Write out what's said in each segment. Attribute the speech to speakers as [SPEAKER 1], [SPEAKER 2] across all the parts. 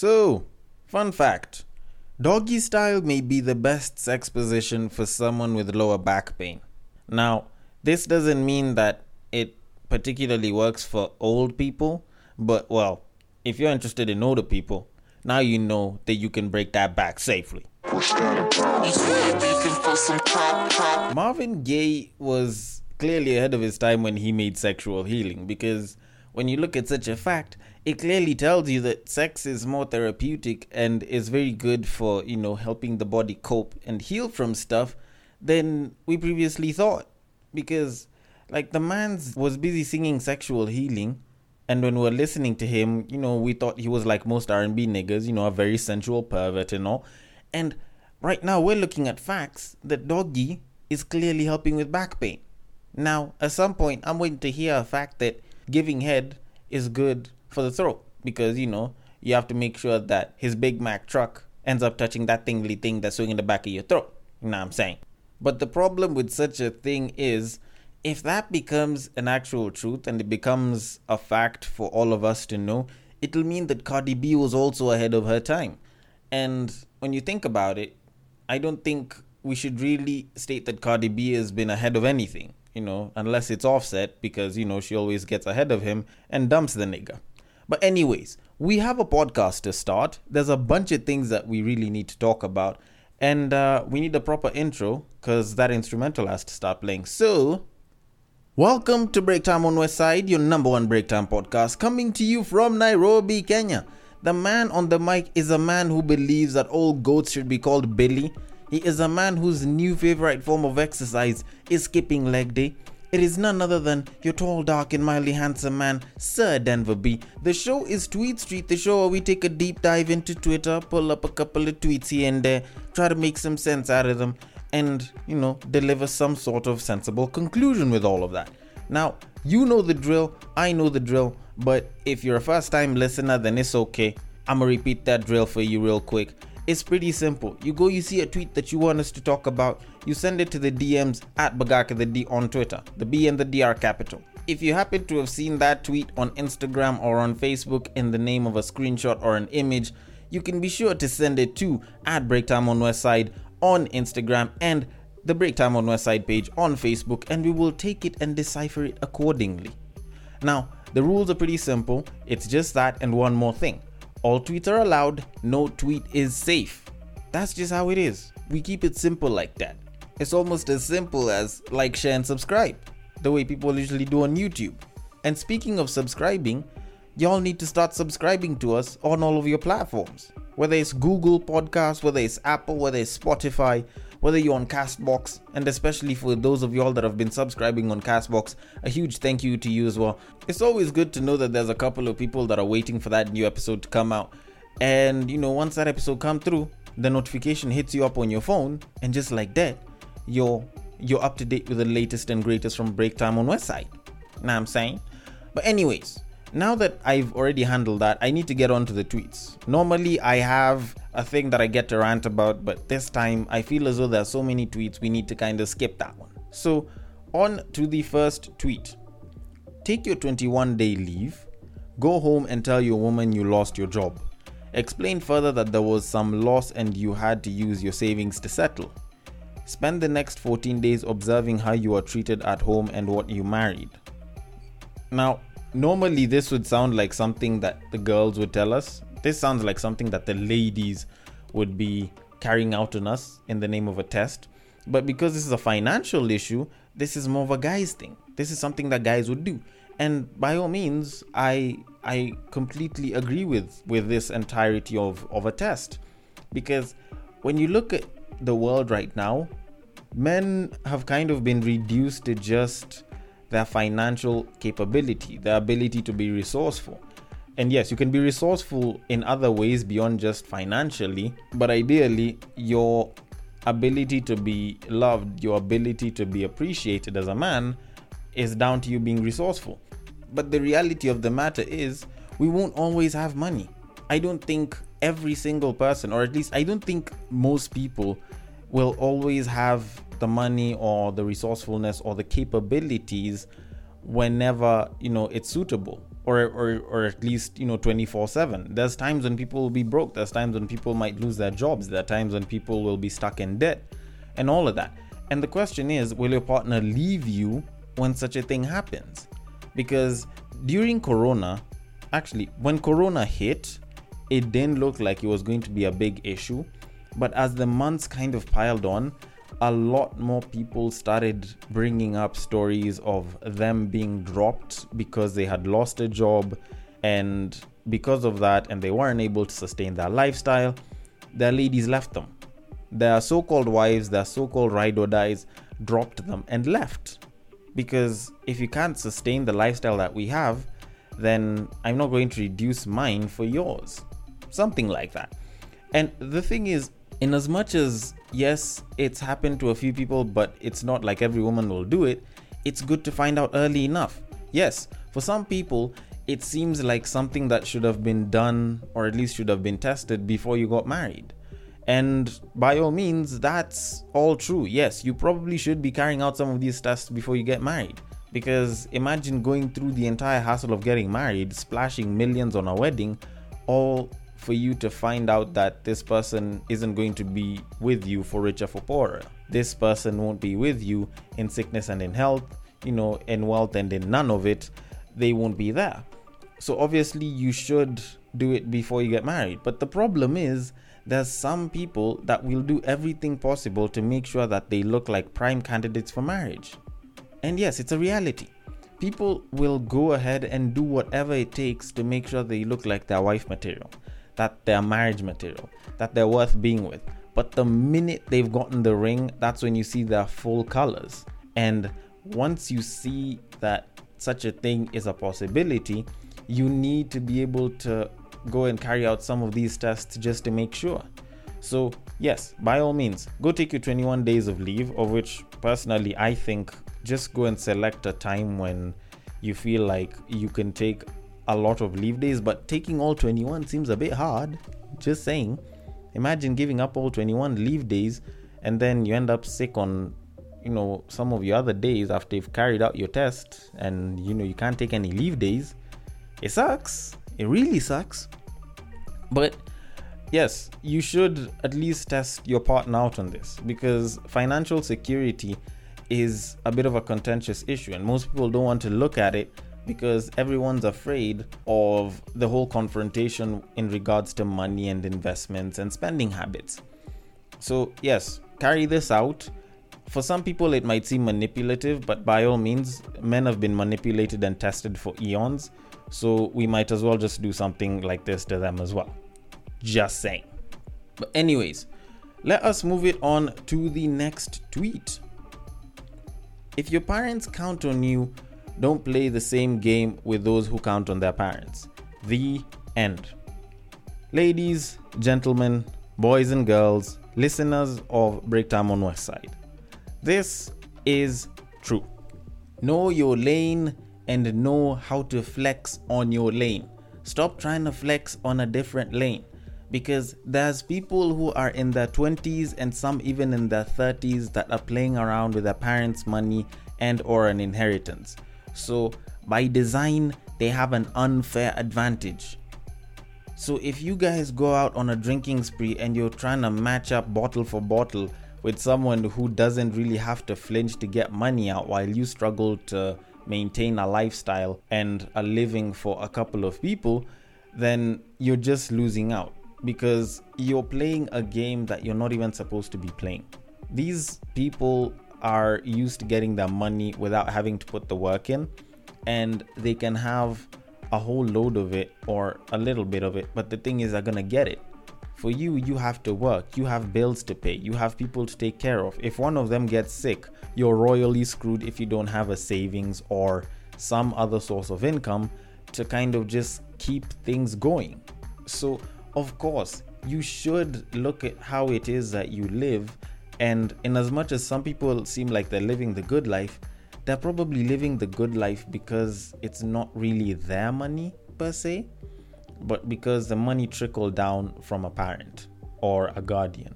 [SPEAKER 1] So, fun fact doggy style may be the best sex position for someone with lower back pain. Now, this doesn't mean that it particularly works for old people, but well, if you're interested in older people, now you know that you can break that back safely. Marvin Gaye was clearly ahead of his time when he made sexual healing because when you look at such a fact, it clearly tells you that sex is more therapeutic and is very good for, you know, helping the body cope and heal from stuff than we previously thought. Because like the man was busy singing sexual healing and when we were listening to him, you know, we thought he was like most R&B niggas, you know, a very sensual pervert and all. And right now we're looking at facts that doggy is clearly helping with back pain. Now, at some point, I'm waiting to hear a fact that giving head is good for the throat because you know you have to make sure that his Big Mack truck ends up touching that tingly thing that's swinging the back of your throat. You know what I'm saying? But the problem with such a thing is if that becomes an actual truth and it becomes a fact for all of us to know, it'll mean that Cardi B was also ahead of her time. And when you think about it, I don't think we should really state that Cardi B has been ahead of anything, you know, unless it's Offset because, you know, she always gets ahead of him and dumps the nigga. But, anyways, we have a podcast to start. There's a bunch of things that we really need to talk about. And uh, we need a proper intro because that instrumental has to start playing. So, welcome to Break Time on West Side, your number one break time podcast, coming to you from Nairobi, Kenya. The man on the mic is a man who believes that all goats should be called Billy. He is a man whose new favorite form of exercise is skipping leg day. It is none other than your tall, dark, and mildly handsome man, Sir Denver B. The show is Tweet Street, the show where we take a deep dive into Twitter, pull up a couple of tweets here and there, try to make some sense out of them, and, you know, deliver some sort of sensible conclusion with all of that. Now, you know the drill, I know the drill, but if you're a first time listener, then it's okay. I'm gonna repeat that drill for you real quick. It's pretty simple. You go, you see a tweet that you want us to talk about, you send it to the DMs at Bagaka the D on Twitter. The B and the D are capital. If you happen to have seen that tweet on Instagram or on Facebook in the name of a screenshot or an image, you can be sure to send it to at Breaktime on Westside on Instagram and the Breaktime on Westside page on Facebook, and we will take it and decipher it accordingly. Now, the rules are pretty simple. It's just that and one more thing. All tweets are allowed, no tweet is safe. That's just how it is. We keep it simple like that. It's almost as simple as like, share, and subscribe, the way people usually do on YouTube. And speaking of subscribing, y'all need to start subscribing to us on all of your platforms. Whether it's Google Podcasts, whether it's Apple, whether it's Spotify, whether you're on Castbox, and especially for those of y'all that have been subscribing on Castbox, a huge thank you to you as well. It's always good to know that there's a couple of people that are waiting for that new episode to come out. And you know, once that episode come through, the notification hits you up on your phone, and just like that, you're you're up to date with the latest and greatest from Break Time on Westside. Now I'm saying? But anyways, now that I've already handled that, I need to get on to the tweets. Normally, I have a thing that I get to rant about, but this time I feel as though there are so many tweets, we need to kind of skip that one. So, on to the first tweet Take your 21 day leave, go home and tell your woman you lost your job. Explain further that there was some loss and you had to use your savings to settle. Spend the next 14 days observing how you are treated at home and what you married. Now, normally this would sound like something that the girls would tell us. This sounds like something that the ladies would be carrying out on us in the name of a test. But because this is a financial issue, this is more of a guy's thing. This is something that guys would do. And by all means, I I completely agree with with this entirety of, of a test. Because when you look at the world right now, men have kind of been reduced to just their financial capability, their ability to be resourceful. And yes, you can be resourceful in other ways beyond just financially, but ideally, your ability to be loved, your ability to be appreciated as a man is down to you being resourceful. But the reality of the matter is, we won't always have money. I don't think every single person, or at least I don't think most people, will always have the money or the resourcefulness or the capabilities whenever you know it's suitable or, or, or at least you know 24 7 there's times when people will be broke. There's times when people might lose their jobs. There are times when people will be stuck in debt and all of that. And the question is will your partner leave you when such a thing happens? Because during corona actually when corona hit it didn't look like it was going to be a big issue. But as the months kind of piled on a lot more people started bringing up stories of them being dropped because they had lost a job and because of that and they weren't able to sustain their lifestyle their ladies left them. Their so-called wives their so-called ride or dies dropped them and left. Because if you can't sustain the lifestyle that we have then i'm not going to reduce mine for yours. Something like that. And the thing is in as much as yes it's happened to a few people but it's not like every woman will do it it's good to find out early enough. Yes for some people it seems like something that should have been done or at least should have been tested before you got married. And by all means that's all true. Yes you probably should be carrying out some of these tests before you get married. Because imagine going through the entire hassle of getting married splashing millions on a wedding all for you to find out that this person isn't going to be with you for richer for poorer. This person won't be with you in sickness and in health, you know, in wealth and in none of it. They won't be there. So obviously you should do it before you get married. But the problem is there's some people that will do everything possible to make sure that they look like prime candidates for marriage. And yes, it's a reality. People will go ahead and do whatever it takes to make sure they look like their wife material that they're marriage material, that they're worth being with. But the minute they've gotten the ring, that's when you see their full colors. And once you see that such a thing is a possibility, you need to be able to go and carry out some of these tests just to make sure. So, yes, by all means, go take your 21 days of leave, of which personally I think just go and select a time when you feel like you can take a lot of leave days, but taking all 21 seems a bit hard. Just saying. Imagine giving up all 21 leave days and then you end up sick on you know some of your other days after you've carried out your test and you know you can't take any leave days. It sucks. It really sucks. But yes, you should at least test your partner out on this because financial security is a bit of a contentious issue and most people don't want to look at it because everyone's afraid of the whole confrontation in regards to money and investments and spending habits. So, yes, carry this out. For some people, it might seem manipulative, but by all means, men have been manipulated and tested for eons. So, we might as well just do something like this to them as well. Just saying. But, anyways, let us move it on to the next tweet. If your parents count on you don't play the same game with those who count on their parents. The end. Ladies, gentlemen, boys and girls, listeners of Breaktime on West Side, this is true. Know your lane and know how to flex on your lane. Stop trying to flex on a different lane because there's people who are in their 20s and some even in their 30s that are playing around with their parents' money and or an inheritance. So, by design, they have an unfair advantage. So, if you guys go out on a drinking spree and you're trying to match up bottle for bottle with someone who doesn't really have to flinch to get money out while you struggle to maintain a lifestyle and a living for a couple of people, then you're just losing out because you're playing a game that you're not even supposed to be playing. These people are used to getting their money without having to put the work in. And they can have a whole load of it or a little bit of it but the thing is they're gonna get it. For you you have to work. You have bills to pay. You have people to take care of. If one of them gets sick you're royally screwed if you don't have a savings or some other source of income to kind of just keep things going. So of course you should look at how it is that you live and in as much as some people seem like they're living the good life, they're probably living the good life because it's not really their money per se, but because the money trickled down from a parent or a guardian.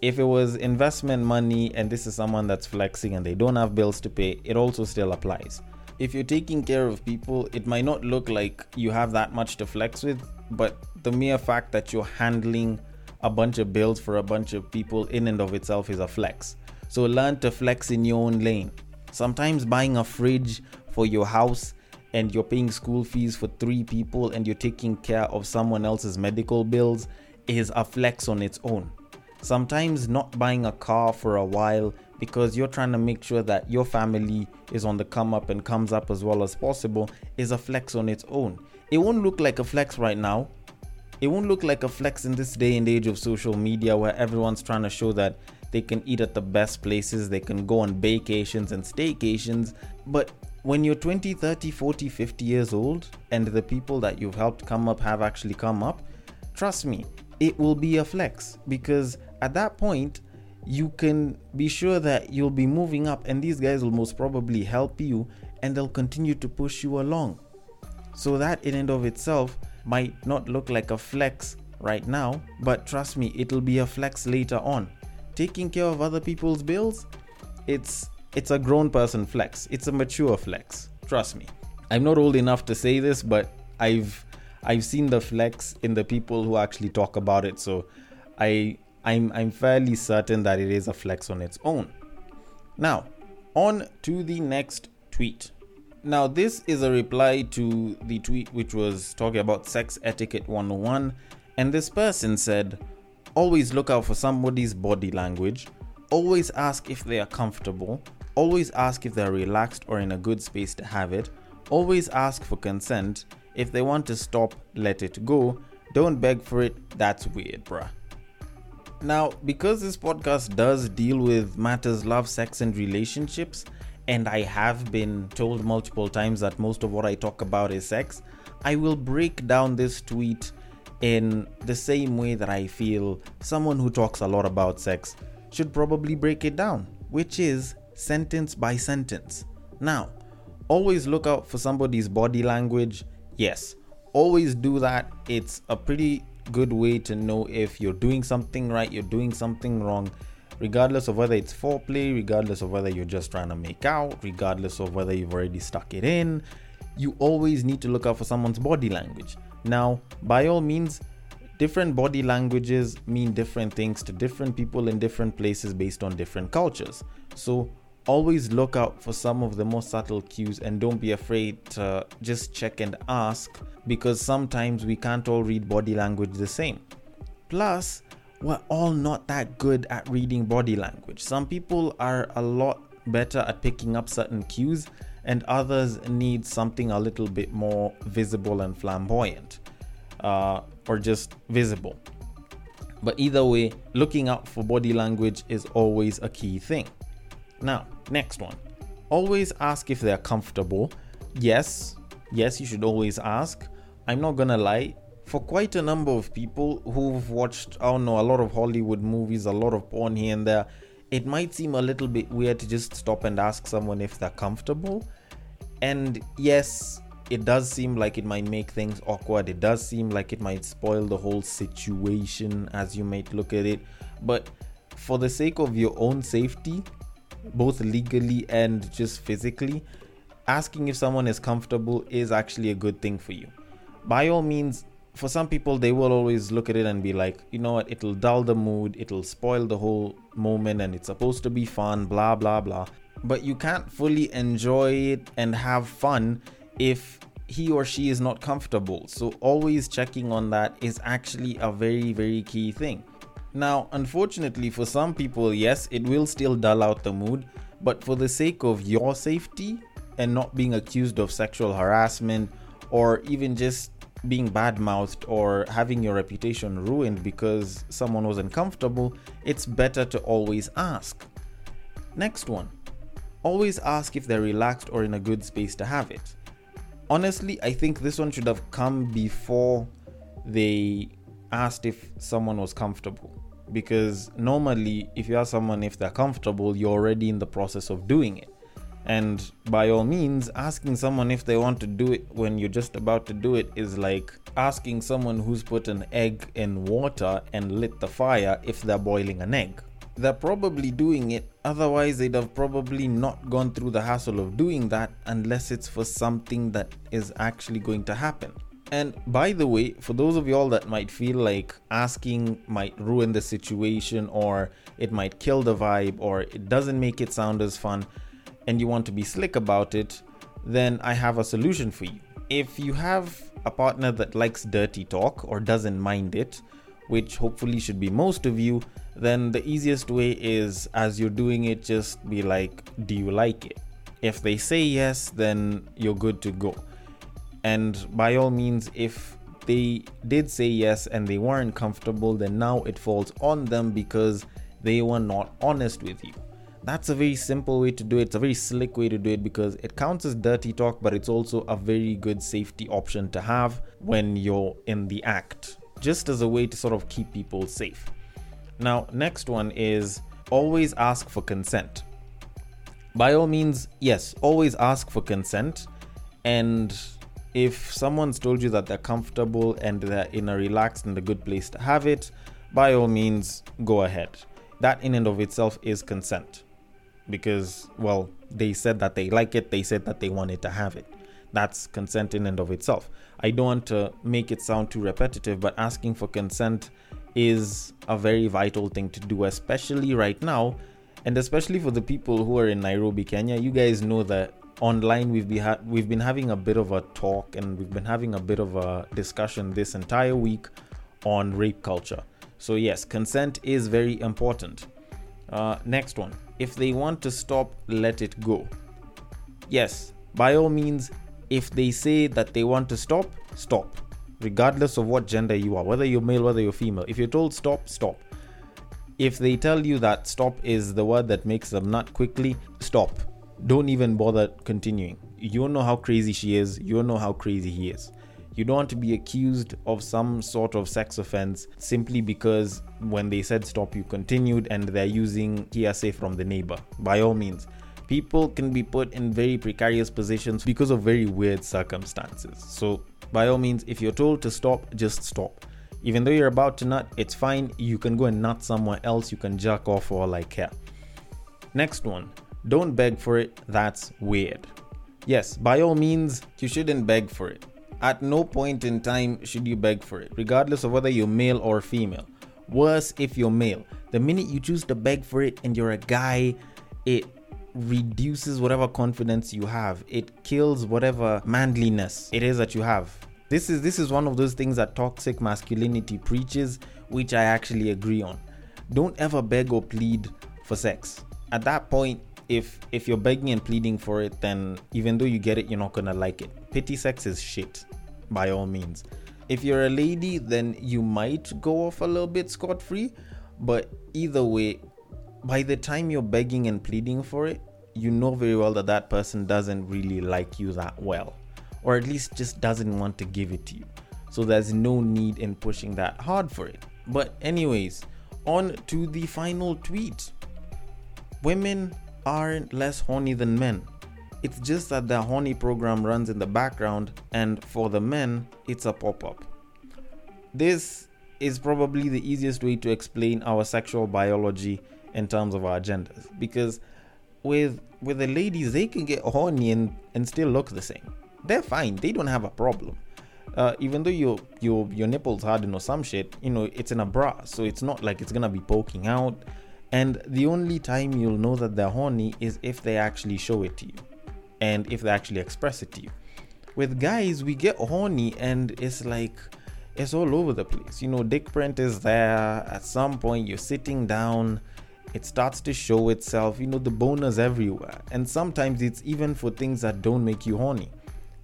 [SPEAKER 1] If it was investment money and this is someone that's flexing and they don't have bills to pay, it also still applies. if you're taking care of people, it might not look like you have that much to flex with, but the mere fact that you're handling a bunch of bills for a bunch of people in and of itself is a flex. So learn to flex in your own lane. Sometimes buying a fridge for your house and you're paying school fees for three people and you're taking care of someone else's medical bills is a flex on its own. Sometimes not buying a car for a while because you're trying to make sure that your family is on the come up and comes up as well as possible is a flex on its own. It won't look like a flex right now. It won't look like a flex in this day and age of social media where everyone's trying to show that they can eat at the best places, they can go on vacations and staycations. But when you're 20, 30, 40, 50 years old and the people that you've helped come up have actually come up, trust me, it will be a flex because at that point, you can be sure that you'll be moving up and these guys will most probably help you and they'll continue to push you along. So that in and of itself might not look like a flex right now, but trust me, it'll be a flex later on. Taking care of other people's bills, it's it's a grown person flex. It's a mature flex. Trust me. I'm not old enough to say this, but I've I've seen the flex in the people who actually talk about it, so I I'm I'm fairly certain that it is a flex on its own. Now, on to the next tweet. Now, this is a reply to the tweet which was talking about sex etiquette 101, and this person said, Always look out for somebody's body language, always ask if they are comfortable, always ask if they're relaxed or in a good space to have it, always ask for consent. If they want to stop, let it go. Don't beg for it, that's weird, bruh. Now, because this podcast does deal with matters love, sex, and relationships, and I have been told multiple times that most of what I talk about is sex, I will break down this tweet in the same way that I feel someone who talks a lot about sex should probably break it down, which is sentence by sentence. Now, always look out for somebody's body language. Yes, always do that. It's a pretty good way to know if you're doing something right, you're doing something wrong, regardless of whether it's foreplay, regardless of whether you're just trying to make out, regardless of whether you've already stuck it in. You always need to look out for someone's body language. Now, by all means, different body languages mean different things to different people in different places based on different cultures. So, always look out for some of the more subtle cues and don't be afraid to just check and ask because sometimes we can't all read body language the same. Plus, we're all not that good at reading body language. Some people are a lot better at picking up certain cues, and others need something a little bit more visible and flamboyant, uh, or just visible. But either way, looking out for body language is always a key thing. Now, next one. Always ask if they're comfortable. Yes, yes, you should always ask. I'm not gonna lie, for quite a number of people who've watched, I don't know, a lot of Hollywood movies, a lot of porn here and there, it might seem a little bit weird to just stop and ask someone if they're comfortable. And yes, it does seem like it might make things awkward. It does seem like it might spoil the whole situation as you might look at it. But for the sake of your own safety, both legally and just physically, asking if someone is comfortable is actually a good thing for you. By all means, for some people, they will always look at it and be like, you know what, it'll dull the mood, it'll spoil the whole moment, and it's supposed to be fun, blah, blah, blah. But you can't fully enjoy it and have fun if he or she is not comfortable. So, always checking on that is actually a very, very key thing. Now, unfortunately, for some people, yes, it will still dull out the mood, but for the sake of your safety and not being accused of sexual harassment or even just being bad mouthed or having your reputation ruined because someone was uncomfortable, it's better to always ask. Next one always ask if they're relaxed or in a good space to have it. Honestly, I think this one should have come before they asked if someone was comfortable because normally if you ask someone if they're comfortable you're already in the process of doing it and by all means asking someone if they want to do it when you're just about to do it is like asking someone who's put an egg in water and lit the fire if they're boiling an egg they're probably doing it. Otherwise, they'd have probably not gone through the hassle of doing that unless it's for something that is actually going to happen. And by the way, for those of y'all that might feel like asking might ruin the situation or it might kill the vibe or it doesn't make it sound as fun and you want to be slick about it, then I have a solution for you. If you have a partner that likes dirty talk or doesn't mind it, which hopefully should be most of you, then the easiest way is as you're doing it, just be like, Do you like it? If they say yes, then you're good to go. And by all means, if they did say yes and they weren't comfortable, then now it falls on them because they were not honest with you. That's a very simple way to do it. It's a very slick way to do it because it counts as dirty talk, but it's also a very good safety option to have when you're in the act, just as a way to sort of keep people safe. Now, next one is always ask for consent. By all means, yes, always ask for consent. And if someone's told you that they're comfortable and they're in a relaxed and a good place to have it, by all means, go ahead. That in and of itself is consent. Because, well, they said that they like it, they said that they wanted to have it. That's consent in and of itself. I don't want to make it sound too repetitive, but asking for consent is a very vital thing to do, especially right now. And especially for the people who are in Nairobi, Kenya, you guys know that online we've been ha- we've been having a bit of a talk and we've been having a bit of a discussion this entire week on rape culture. So yes, consent is very important. Uh, next one, if they want to stop, let it go. Yes, by all means, if they say that they want to stop, stop regardless of what gender you are, whether you're male, whether you're female. If you're told stop, stop. If they tell you that stop is the word that makes them nut quickly, stop. Don't even bother continuing. You don't know how crazy she is, you don't know how crazy he is. You don't want to be accused of some sort of sex offense simply because when they said stop, you continued and they're using hearsay from the neighbor. By all means, people can be put in very precarious positions because of very weird circumstances. So by all means, if you're told to stop, just stop. Even though you're about to nut, it's fine. You can go and nut somewhere else. You can jerk off all I care. Next one. Don't beg for it. That's weird. Yes, by all means, you shouldn't beg for it. At no point in time should you beg for it, regardless of whether you're male or female. Worse if you're male. The minute you choose to beg for it and you're a guy, it reduces whatever confidence you have. It kills whatever manliness it is that you have. This is this is one of those things that toxic masculinity preaches, which I actually agree on. Don't ever beg or plead for sex. At that point, if if you're begging and pleading for it, then even though you get it, you're not gonna like it. Pity sex is shit, by all means. If you're a lady, then you might go off a little bit scot free, but either way, by the time you're begging and pleading for it, you know very well that that person doesn't really like you that well, or at least just doesn't want to give it to you. So there's no need in pushing that hard for it. But, anyways, on to the final tweet. Women aren't less horny than men. It's just that the horny program runs in the background, and for the men, it's a pop up. This is probably the easiest way to explain our sexual biology in terms of our genders because with with the ladies they can get horny and, and still look the same they're fine they don't have a problem uh, even though your your your nipples harden or some shit you know it's in a bra so it's not like it's gonna be poking out and the only time you'll know that they're horny is if they actually show it to you and if they actually express it to you with guys we get horny and it's like it's all over the place you know dick print is there at some point you're sitting down it starts to show itself. You know, the boners everywhere. And sometimes it's even for things that don't make you horny.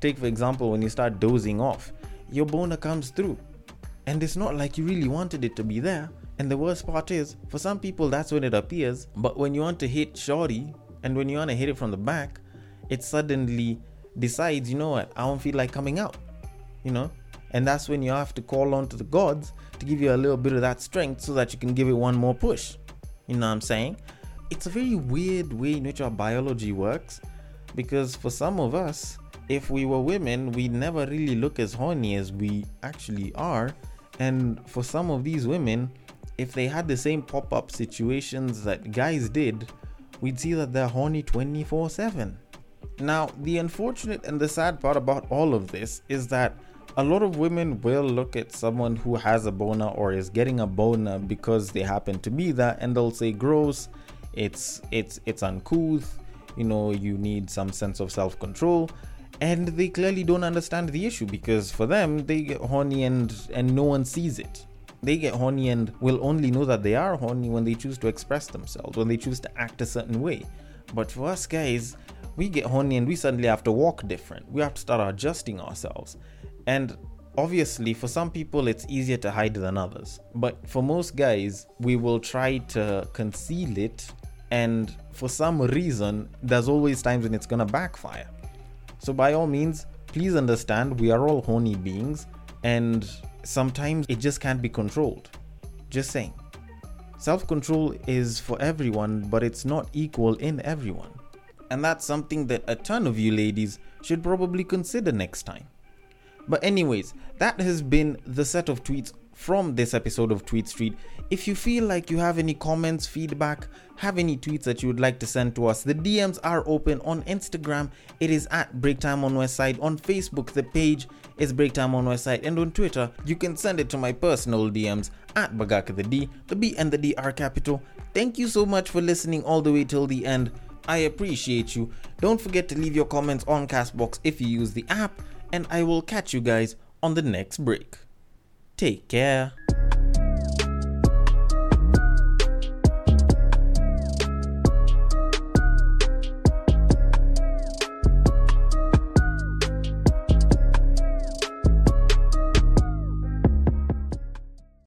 [SPEAKER 1] Take, for example, when you start dozing off, your boner comes through. And it's not like you really wanted it to be there. And the worst part is, for some people, that's when it appears. But when you want to hit shorty, and when you want to hit it from the back, it suddenly decides, you know what, I don't feel like coming out. You know? And that's when you have to call on to the gods to give you a little bit of that strength so that you can give it one more push. You know what I'm saying? It's a very weird way in which our biology works because for some of us, if we were women, we never really look as horny as we actually are. And for some of these women, if they had the same pop up situations that guys did, we'd see that they're horny 24 7. Now, the unfortunate and the sad part about all of this is that a lot of women will look at someone who has a boner or is getting a boner because they happen to be that and they'll say gross, it's it's it's uncouth, you know, you need some sense of self-control. And they clearly don't understand the issue because for them they get horny and and no one sees it. They get horny and will only know that they are horny when they choose to express themselves, when they choose to act a certain way. But for us guys, we get horny and we suddenly have to walk different. We have to start adjusting ourselves. And obviously, for some people, it's easier to hide than others. But for most guys, we will try to conceal it. And for some reason, there's always times when it's gonna backfire. So, by all means, please understand we are all horny beings, and sometimes it just can't be controlled. Just saying. Self control is for everyone, but it's not equal in everyone. And that's something that a ton of you ladies should probably consider next time. But, anyways, that has been the set of tweets from this episode of Tweet Street. If you feel like you have any comments, feedback, have any tweets that you would like to send to us, the DMs are open on Instagram. It is at Breaktime on Westside. On Facebook, the page is Breaktime on Westside. And on Twitter, you can send it to my personal DMs at Bagaka the D. The B and the D are capital. Thank you so much for listening all the way till the end. I appreciate you. Don't forget to leave your comments on Castbox if you use the app, and I will catch you guys on the next break. Take care.